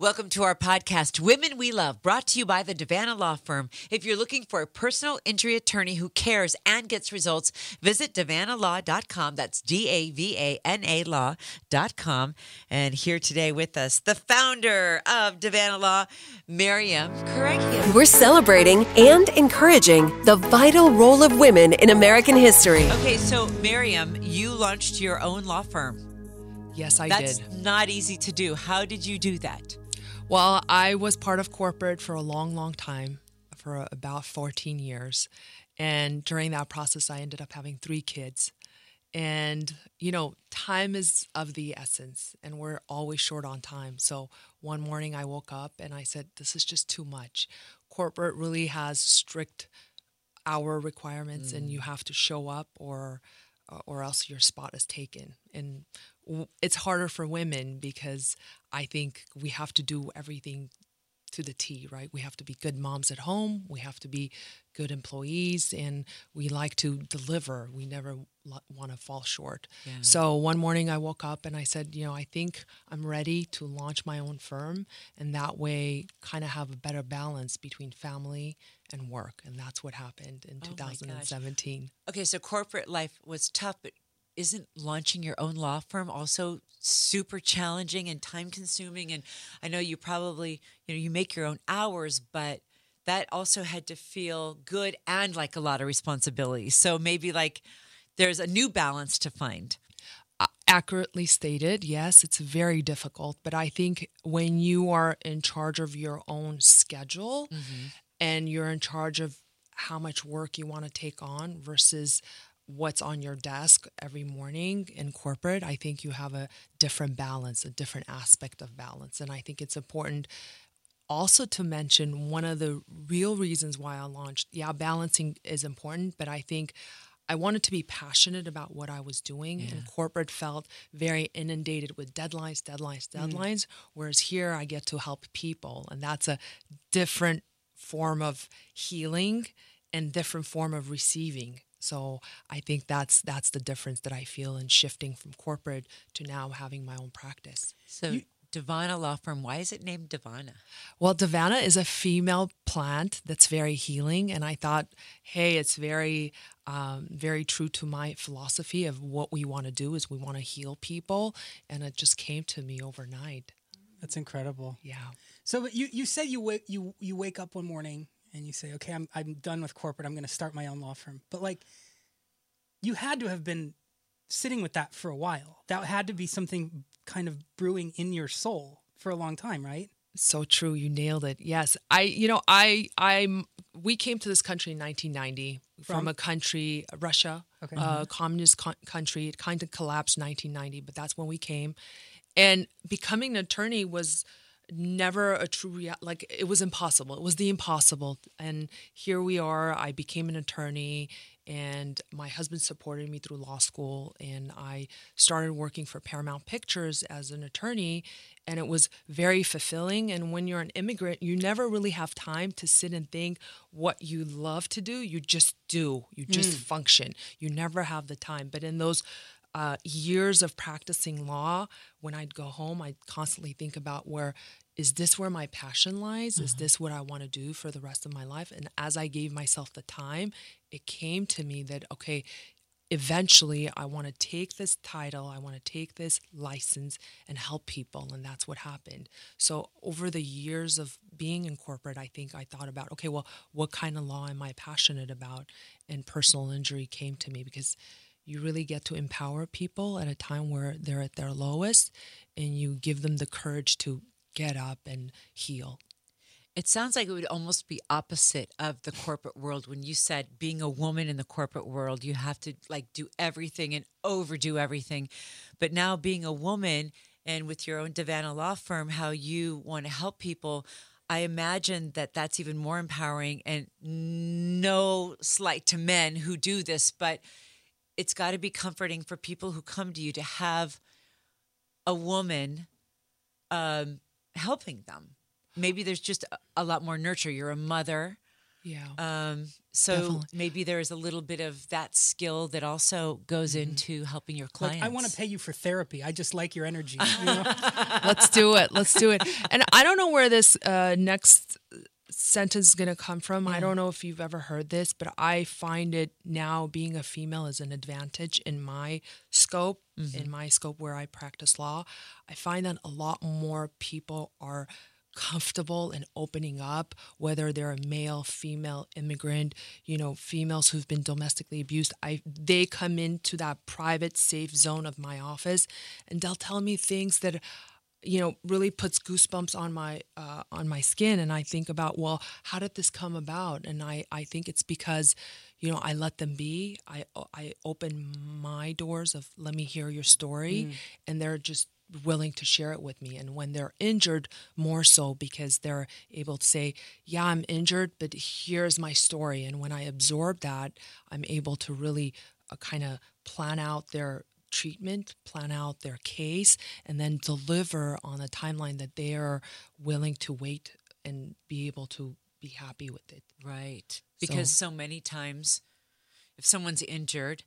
Welcome to our podcast, Women We Love, brought to you by the Davana Law Firm. If you're looking for a personal injury attorney who cares and gets results, visit davanalaw.com. That's D A V A N A law.com. And here today with us, the founder of Davana Law, Miriam Karagian. We're celebrating and encouraging the vital role of women in American history. Okay, so Miriam, you launched your own law firm. Yes, I That's did. not easy to do. How did you do that? Well, I was part of corporate for a long, long time, for about 14 years. And during that process, I ended up having three kids. And, you know, time is of the essence, and we're always short on time. So one morning I woke up and I said, This is just too much. Corporate really has strict hour requirements, and you mm. have to show up or or else your spot is taken. And it's harder for women because I think we have to do everything to the T, right? We have to be good moms at home. We have to be good employees, and we like to deliver. We never want to fall short. So one morning I woke up and I said, you know, I think I'm ready to launch my own firm, and that way kind of have a better balance between family and work. And that's what happened in Oh 2017. Okay, so corporate life was tough, but isn't launching your own law firm also super challenging and time consuming? And I know you probably, you know, you make your own hours, but that also had to feel good and like a lot of responsibility. So maybe like there's a new balance to find. accurately stated. Yes, it's very difficult, but I think when you are in charge of your own schedule mm-hmm. and you're in charge of how much work you want to take on versus what's on your desk every morning in corporate, I think you have a different balance, a different aspect of balance. And I think it's important also to mention one of the real reasons why I launched. Yeah, balancing is important, but I think I wanted to be passionate about what I was doing, and corporate felt very inundated with deadlines, deadlines, mm. deadlines. Whereas here, I get to help people, and that's a different form of healing and different form of receiving. So I think that's that's the difference that I feel in shifting from corporate to now having my own practice. So Davana Law Firm, why is it named Davana? Well, Davana is a female plant that's very healing, and I thought, hey, it's very, um, very true to my philosophy of what we want to do is we want to heal people, and it just came to me overnight. That's incredible. Yeah. So you you said you wake you you wake up one morning and you say, okay, I'm I'm done with corporate. I'm going to start my own law firm. But like, you had to have been sitting with that for a while. That had to be something kind of brewing in your soul for a long time, right? So true, you nailed it. Yes, I, you know, I, I'm. We came to this country in 1990 from, From? a country, Russia, Okay. a mm-hmm. communist co- country. It kind of collapsed 1990, but that's when we came. And becoming an attorney was never a true rea- like it was impossible. It was the impossible. And here we are. I became an attorney and my husband supported me through law school. And I started working for Paramount Pictures as an attorney. And it was very fulfilling. And when you're an immigrant you never really have time to sit and think what you love to do. You just do. You just mm. function. You never have the time. But in those uh, years of practicing law, when I'd go home, I'd constantly think about where is this where my passion lies? Is this what I want to do for the rest of my life? And as I gave myself the time, it came to me that, okay, eventually I want to take this title, I want to take this license and help people. And that's what happened. So, over the years of being in corporate, I think I thought about, okay, well, what kind of law am I passionate about? And personal injury came to me because you really get to empower people at a time where they're at their lowest and you give them the courage to get up and heal. It sounds like it would almost be opposite of the corporate world when you said being a woman in the corporate world, you have to like do everything and overdo everything. But now being a woman and with your own Davana law firm, how you want to help people, I imagine that that's even more empowering and no slight to men who do this, but it's got to be comforting for people who come to you to have a woman um, helping them. Maybe there's just a, a lot more nurture. You're a mother. Yeah. Um, so Definitely. maybe there's a little bit of that skill that also goes into helping your Look, clients. I want to pay you for therapy. I just like your energy. You know? Let's do it. Let's do it. And I don't know where this uh, next sentence is going to come from. I don't know if you've ever heard this, but I find it now being a female is an advantage in my scope, in mm-hmm. my scope where I practice law. I find that a lot more people are comfortable in opening up whether they're a male female immigrant you know females who've been domestically abused i they come into that private safe zone of my office and they'll tell me things that you know really puts goosebumps on my uh, on my skin. And i think about well how did this come about? And i i think it's because you know i let them be. I i open my doors of let me hear your story and they're just willing to share it with me. And when they're injured more so because they're able to say yeah i'm injured but here's my story. And when i absorb that i'm able to really uh, kind of plan out their treatment, plan out their case, and then deliver on a timeline that they are willing to wait and be able to be happy with it. Right. Because so, many times, if someone's injured,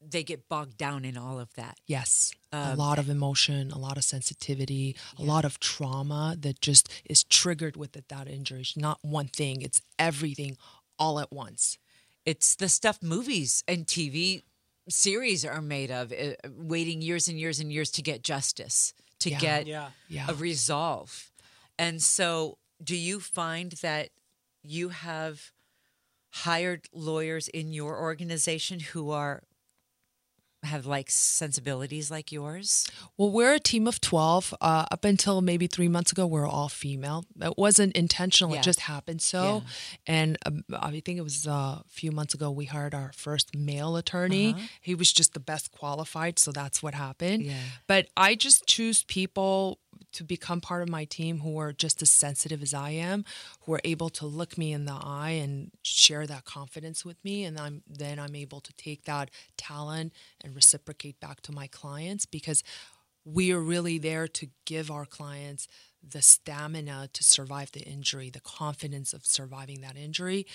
they get bogged down in all of that. Yes. a um, lot of emotion, a lot of sensitivity, a lot of trauma that just is triggered with it, that injury. It's not one thing, it's everything all at once. It's the stuff movies and TV series are made of, uh, waiting years and years and years to get justice, to Yeah. get Yeah. Yeah. a resolve. And so, do you find that you have hired lawyers in your organization who are have like sensibilities like yours? Well, we're a team of 12. Uh, up until maybe three months ago, we are all female. It wasn't intentional, Yeah. it just happened so. And um, I think it was uh, a few months ago, we hired our first male attorney. He was just the best qualified, so that's what happened. Yeah. But I just choose people to become part of my team who are just as sensitive as I am, who are able to look me in the eye and share that confidence with me, and I'm then I'm able to take that talent and reciprocate back to my clients because we are really there to give our clients the stamina to survive the injury, the confidence of surviving that injury,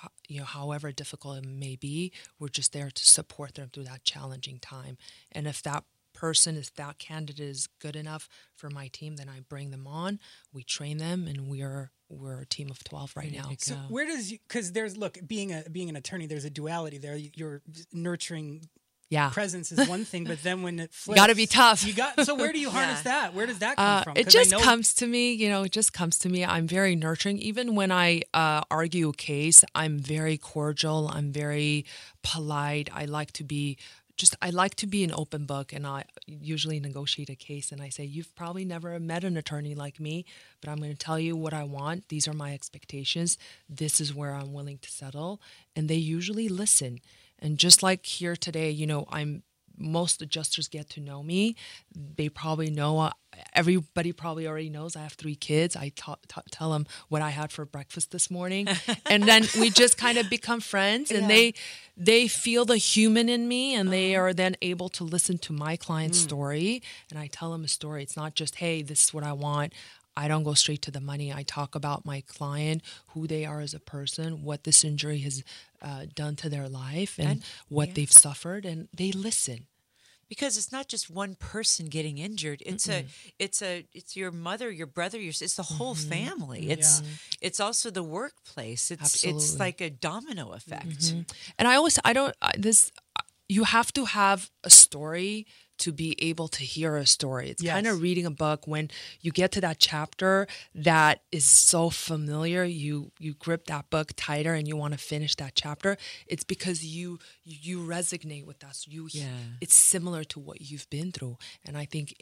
ho- you know, however difficult it may be. We're just there to support them through that challenging time. And if that person, if that candidate is good enough for my team, then I bring them on. We train them, and we're we're a team of twelve right now. So where does you? Because there's look being a being an attorney, there's a duality there. Your nurturing Yeah. presence is one thing, but then when it flips, gotta be tough. You got so where do you harness Yeah. that? Where does that come Uh, from? It just know- comes to me, you know, it just comes to me. I'm very nurturing. Even when I uh, argue a case, I'm very cordial. I'm very polite. I like to be just, I like to be an open book and I usually negotiate a case and I say, You've probably never met an attorney like me, but I'm going to tell you what I want. These are my expectations. This is where I'm willing to settle. And they usually listen. And just like here today, you know, I'm most adjusters get to know me. They probably know. Uh, everybody probably already knows I have three kids. I ta- ta- tell them what I had for breakfast this morning, and then we just kind of become friends. And they they feel the human in me, and they are then able to listen to my client's story. And I tell them a story. It's not just hey, this is what I want. I don't go straight to the money. I talk about my client, who they are as a person, what this injury has uh, done to their life, and, And- what they've suffered, and they listen. Because it's not just one person getting injured it's a it's a it's your mother your brother your it's the whole mm-hmm. family. It's it's also the workplace. It's it's like a domino effect. Mm-hmm. And I always, I don't, I- this, you have to have a story to be able to hear a story. It's kind of reading a book when you get to that chapter that is so familiar, you you grip that book tighter and you want to finish that chapter. It's because you you resonate with us. You Yeah. it's similar to what you've been through. And I think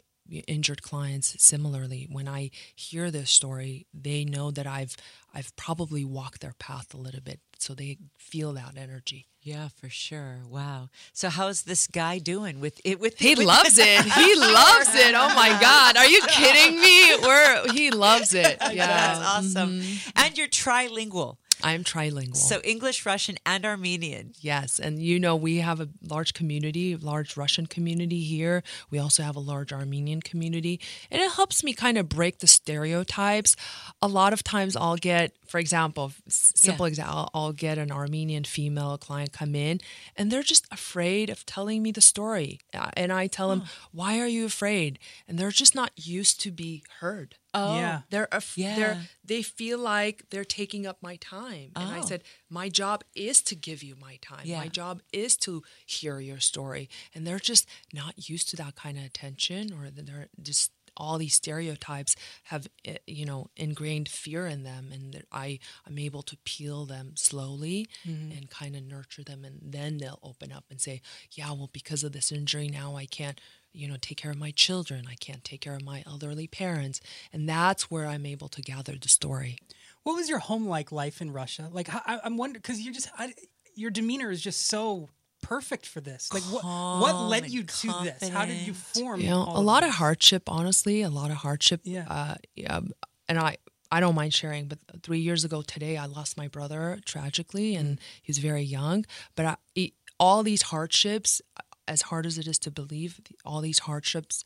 injured clients similarly when I hear this story, they know that I've I've probably walked their path a little bit so they feel that energy. yeah for sure wow so how's this guy doing with it with He with- loves it. He loves it. Oh my God. Are you kidding me? We're he loves it. Yeah. That's awesome. Mm-hmm. And you're trilingual. I'm trilingual. So English, Russian, and Armenian. Yes, and you know we have a large community, a large Russian community here. We also have a large Armenian community, and it helps me kind of break the stereotypes. A lot of times, I'll get, for example, simple Yeah. example, I'll get an Armenian female client come in, and they're just afraid of telling me the story, and I tell them, "Why are you afraid?" And they're just not used to be heard. Oh, Yeah. They're, af- Yeah. they're they feel like they're taking up my time. And I Oh. said, my job is to give you my time. Yeah. My job is to hear your story. And they're just not used to that kind of attention or they're just all these stereotypes have eh, you know ingrained fear in them and that I I'm able to peel them slowly and kind of nurture them and then they'll open up and say yeah well because of this injury now I can't you know take care of my children. I can't take care of my elderly parents. And that's where I'm able to gather the story. What was your home like life in Russia? Like I, I'm wondering because you're just I, your demeanor is just so perfect for this. Like what what led you to this? How did you form? you know all a lot of this? hardship honestly a lot of hardship Yeah. uh, yeah um, and i i don't mind sharing but three years ago today i lost my brother tragically mm-hmm. and he was very young but I, it, all these hardships uh, as hard as it is to believe all these hardships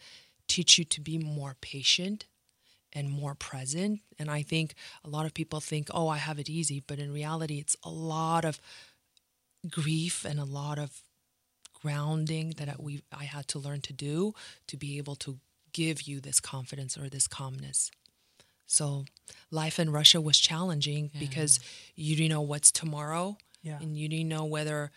teach you to be more patient and more present and i think a lot of people think oh i have it easy but in reality it's a lot of grief and a lot of grounding that we I had to learn to do to be able to give you this confidence or this calmness. So life in Russia was challenging because you didn't know what's tomorrow Yeah. and you didn't know whether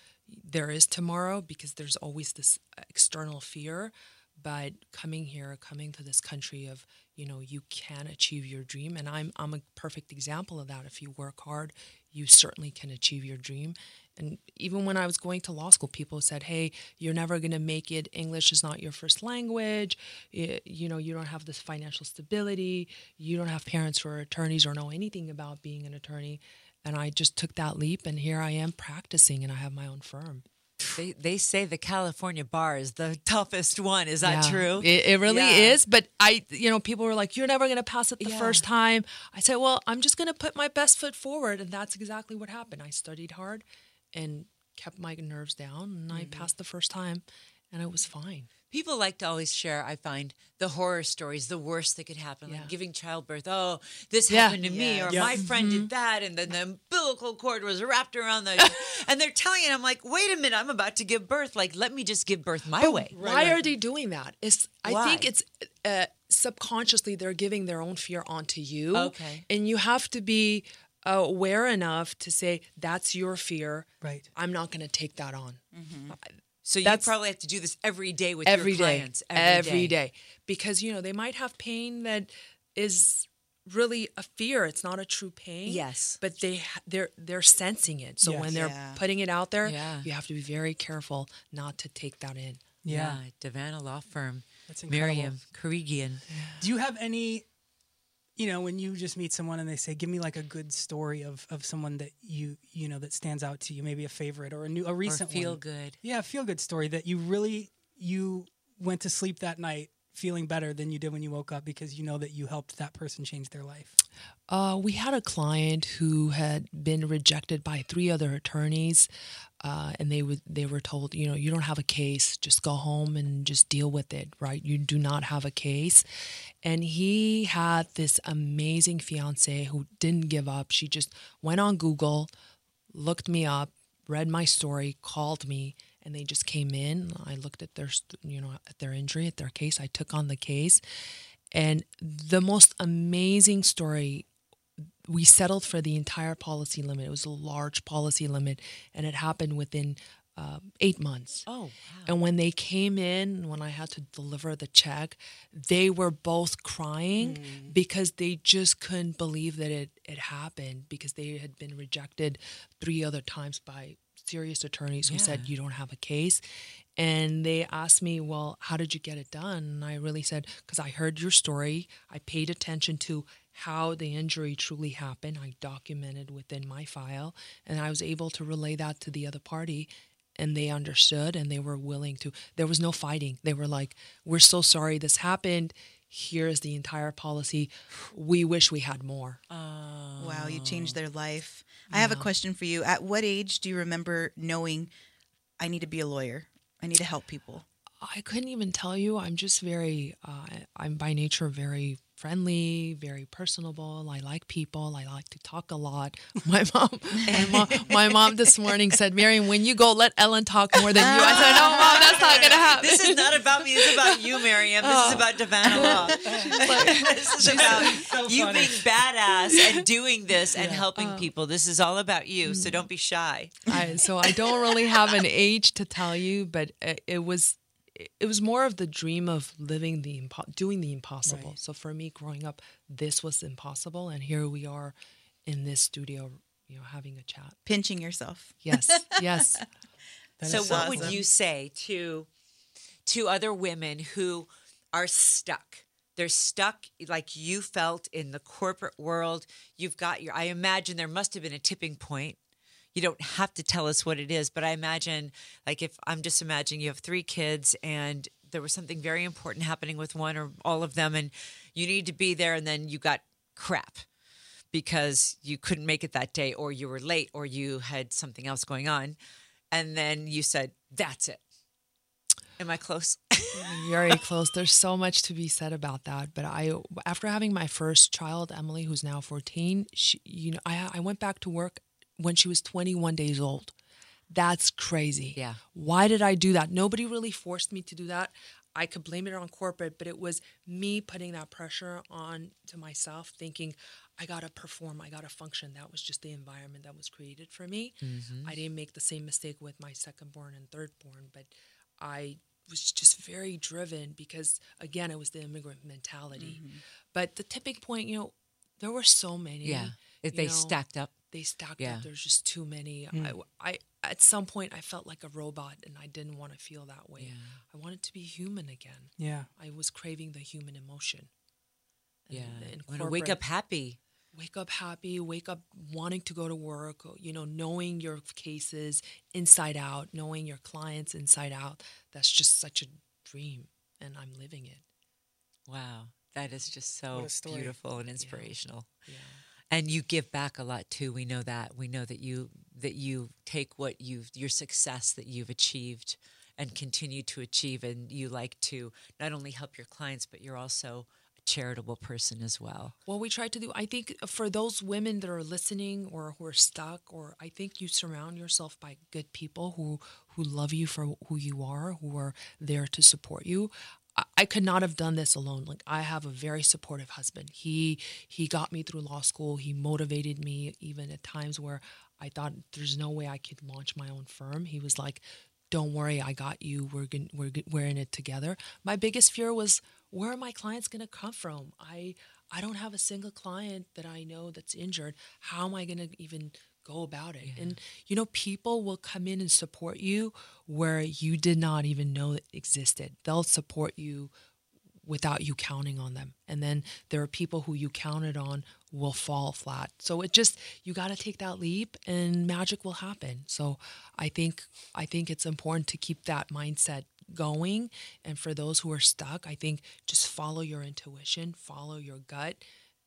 there is tomorrow because there's always this external fear. But coming here coming to this country of you know you can achieve your dream. And I'm I'm a perfect example of that. If you work hard you certainly can achieve your dream and even when I was going to law school people said hey you're never going to make it English is not your first language you, you know you don't have this financial stability you don't have parents who are attorneys or know anything about being an attorney and I just took that leap and here I am practicing and I have my own firm They they say the California bar is the toughest one. Is that Yeah, true? It, it really Yeah. is. But I, you know, people were like, "You're never going to pass it the Yeah. first time." I said, "Well, I'm just going to put my best foot forward," and that's exactly what happened. I studied hard and kept my nerves down, and I Mm-hmm. passed the first time, and it was fine. People like to always share, I find, the horror stories, the worst that could happen, Yeah. like giving childbirth. Oh, this Yeah. happened to me, or Yeah. my friend did that, and then the umbilical cord was wrapped around the. and they're telling you, I'm like, wait a minute, I'm about to give birth. Like, let me just give birth my way. Why are they doing that? It's I think it's uh, subconsciously they're giving their own fear onto you. Okay. and you have to be aware enough to say that's your fear. Right. I'm not going to take that on. Mm-hmm. Uh, so you That's- probably have to do this every day with every your day, clients. every day. because you know they might have pain that is really a fear it's not a true pain Yes. but they they're they're sensing it so Yes. when they're Yeah. putting it out there Yeah. you have to be very careful not to take that in Yeah. Yeah, Davana Law Firm. That's incredible. Miriam Karigian. Do you have any, you know, when you just meet someone and they say, "Give me like a good story of of someone that you you know that stands out to you, maybe a favorite or a new a Or recent feel one." good. Yeah, feel good story that you really you went to sleep that night feeling better than you did when you woke up because you know that you helped that person change their life. Uh, we had a client who had been rejected by three other attorneys, uh, and they would they were told, you know, you don't have a case, just go home and just deal with it, right? You do not have a case. And he had this amazing fiance who didn't give up. She just went on Google, looked me up, read my story, called me, and they just came in. I looked at their, you know, at their injury, at their case. I took on the case, and the most amazing story. We settled for the entire policy limit. It was a large policy limit, and it happened within uh, eight months. Oh, wow. And when they came in, when I had to deliver the check, they were both crying because they just couldn't believe that it, it happened because they had been rejected three other times by serious attorneys who said, You don't have a case. And they asked me, Well, how did you get it done? And I really said, Because I heard your story. I paid attention to how the injury truly happened. I documented within my file, and I was able to relay that to the other party and they understood and they were willing to there was no fighting they were like we're so sorry this happened here's the entire policy we wish we had more Wow, you changed their life. I have a question for you. At what age do you remember knowing I need to be a lawyer? I need to help people. I couldn't even tell you. I'm just very, uh, I'm by nature very friendly, very personable. I like people. I like to talk a lot. My mom, my mom, my mom this morning said, "Miriam, when you go, let Ellen talk more than you." I said, "No, mom, that's not gonna happen." This is not about me. This is about you, Miriam. This is oh. about Davana Law. this is about you funny. being badass and doing this and helping oh. people. This is all about you. So mm. don't be shy. I, so I don't really have an age to tell you, but it, it was it was more of the dream of living the impo- doing the impossible. Right. So for me, growing up, this was impossible, and here we are in this studio, you know, having a chat. Pinching yourself. Yes, yes. So is what would you say to to other women who are stuck they're stuck like you felt in the corporate world you've got your i imagine there must have been a tipping point you don't have to tell us what it is but i imagine like if i'm just imagining you have three kids and there was something very important happening with one or all of them and you need to be there and then you got crap because you couldn't make it that day or you were late or you had something else going on and then you said that's it am i close very close. There's so much to be said about that. But I, after having my first child, Emily, who's now 14, she, you know, I, I went back to work when she was 21 days old. That's crazy. Yeah. Why did I do that? Nobody really forced me to do that. I could blame it on corporate, but it was me putting that pressure on to myself, thinking I gotta perform, I gotta function. That was just the environment that was created for me. Mm-hmm. I didn't make the same mistake with my second born and third born, but I was just very driven because again, it was the immigrant mentality. Mm-hmm. But the tipping point, you know, there were so many. yeah they know, stacked up They stacked Yeah. up. There's just too many. Hmm. I, I at some point I felt like a robot, and I didn't want to feel that way. I wanted to be human again. Yeah. I was craving the human emotion. And yeah in want to wake up happy wake up happy, wake up wanting to go to work, uh, you know, knowing your cases inside out, knowing your clients inside out. That's just such a dream, and I'm living it. wow that is just so What a story. beautiful and inspirational Yeah. And you give back a lot too. We know that. We know that you that you take what you've your success that you've achieved and continue to achieve and you like to not only help your clients but you're also a charitable person as well. What we try to do, I think, uh, for those women that are listening or who are stuck, or I think you surround yourself by good people who who love you for who you are, who are there to support you. I, could not have done this alone. Like I have a very supportive husband. He he got me through law school. He motivated me even at times where I thought there's no way I could launch my own firm. He was like, "Don't worry, I got you. We're gon- we're we're in it together." My biggest fear was where are my clients going to come from? I I don't have a single client that I know that's injured. How am I going to even go about it? And you know, people will come in and support you where you did not even know it existed. They'll support you without you counting on them. And then there are people who you counted on will fall flat. So it just you got to take that leap and magic will happen. So I think I think it's important to keep that mindset going and for those who are stuck, I think just follow your intuition, follow your gut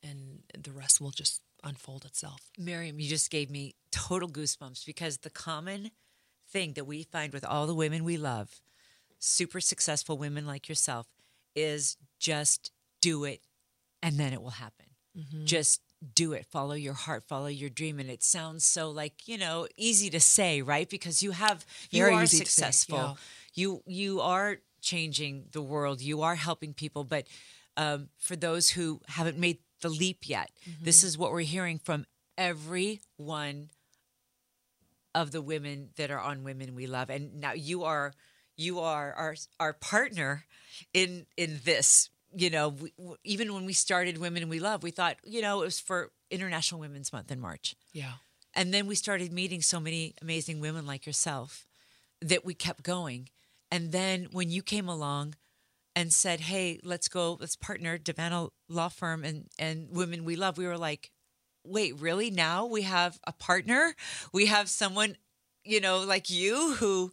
and the rest will just unfold itself. Miriam, you just gave me total goosebumps because the common thing that we find with all the women we love, super successful women like yourself, is just do it and then it will happen. Just do it. Follow your heart, follow your dream. And it sounds so like, you know, easy to say, right? Because you have you Very are successful. yeah. You you are changing the world. You are helping people. But um, for those who haven't made the leap yet, this mm-hmm. is what we're hearing from every one of the women that are on Women We Love. And now you are you are our our partner in in this. You know, we, even when we started Women We Love, we thought you know it was for International Women's Month in March. Yeah. And then we started meeting so many amazing women like yourself that we kept going. And then when you came along and said, "Hey, let's go, let's partner Davana Law Firm and and Women We Love," we were like, "Wait, really? Now we have a partner? We have someone, you know, like you who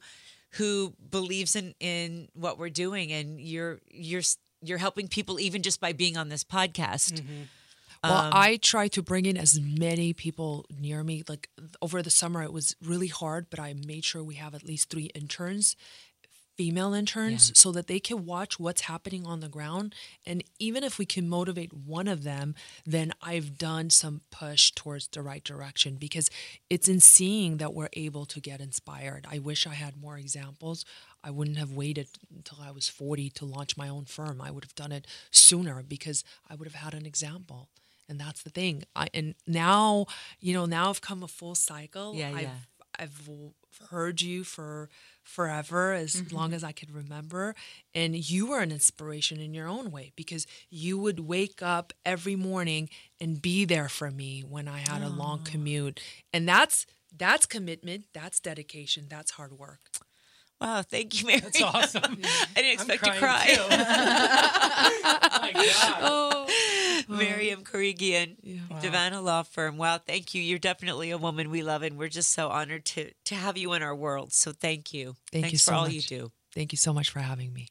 who believes in in what we're doing, and you're you're you're helping people even just by being on this podcast." Mm-hmm. Well, um, I try to bring in as many people near me. Like over the summer, it was really hard, but I made sure we have at least three interns, female interns, Yeah. so that they can watch what's happening on the ground. And even if we can motivate one of them, then I've done some push towards the right direction because it's in seeing that we're able to get inspired. I wish I had more examples. I wouldn't have waited until I was 40 to launch my own firm. I would have done it sooner because I would have had an example. And that's the thing. I and now, you know, now I've come a full cycle. Yeah, I've, yeah. I've heard you for forever, as long mm-hmm. as I could remember. And you were an inspiration in your own way because you would wake up every morning and be there for me when I had a long ah. commute. And that's that's commitment, that's dedication, that's hard work. Wow, thank you, Mary. That's awesome. I didn't I'm expect to cry. too. Oh my God. Oh, Miriam Karigian, Davana Law Firm. Wow, thank you. You're definitely a woman we love, and we're just so honored to to have you in our world. So thank you. Thank Thanks you for so all much. you do. Thank you so much for having me.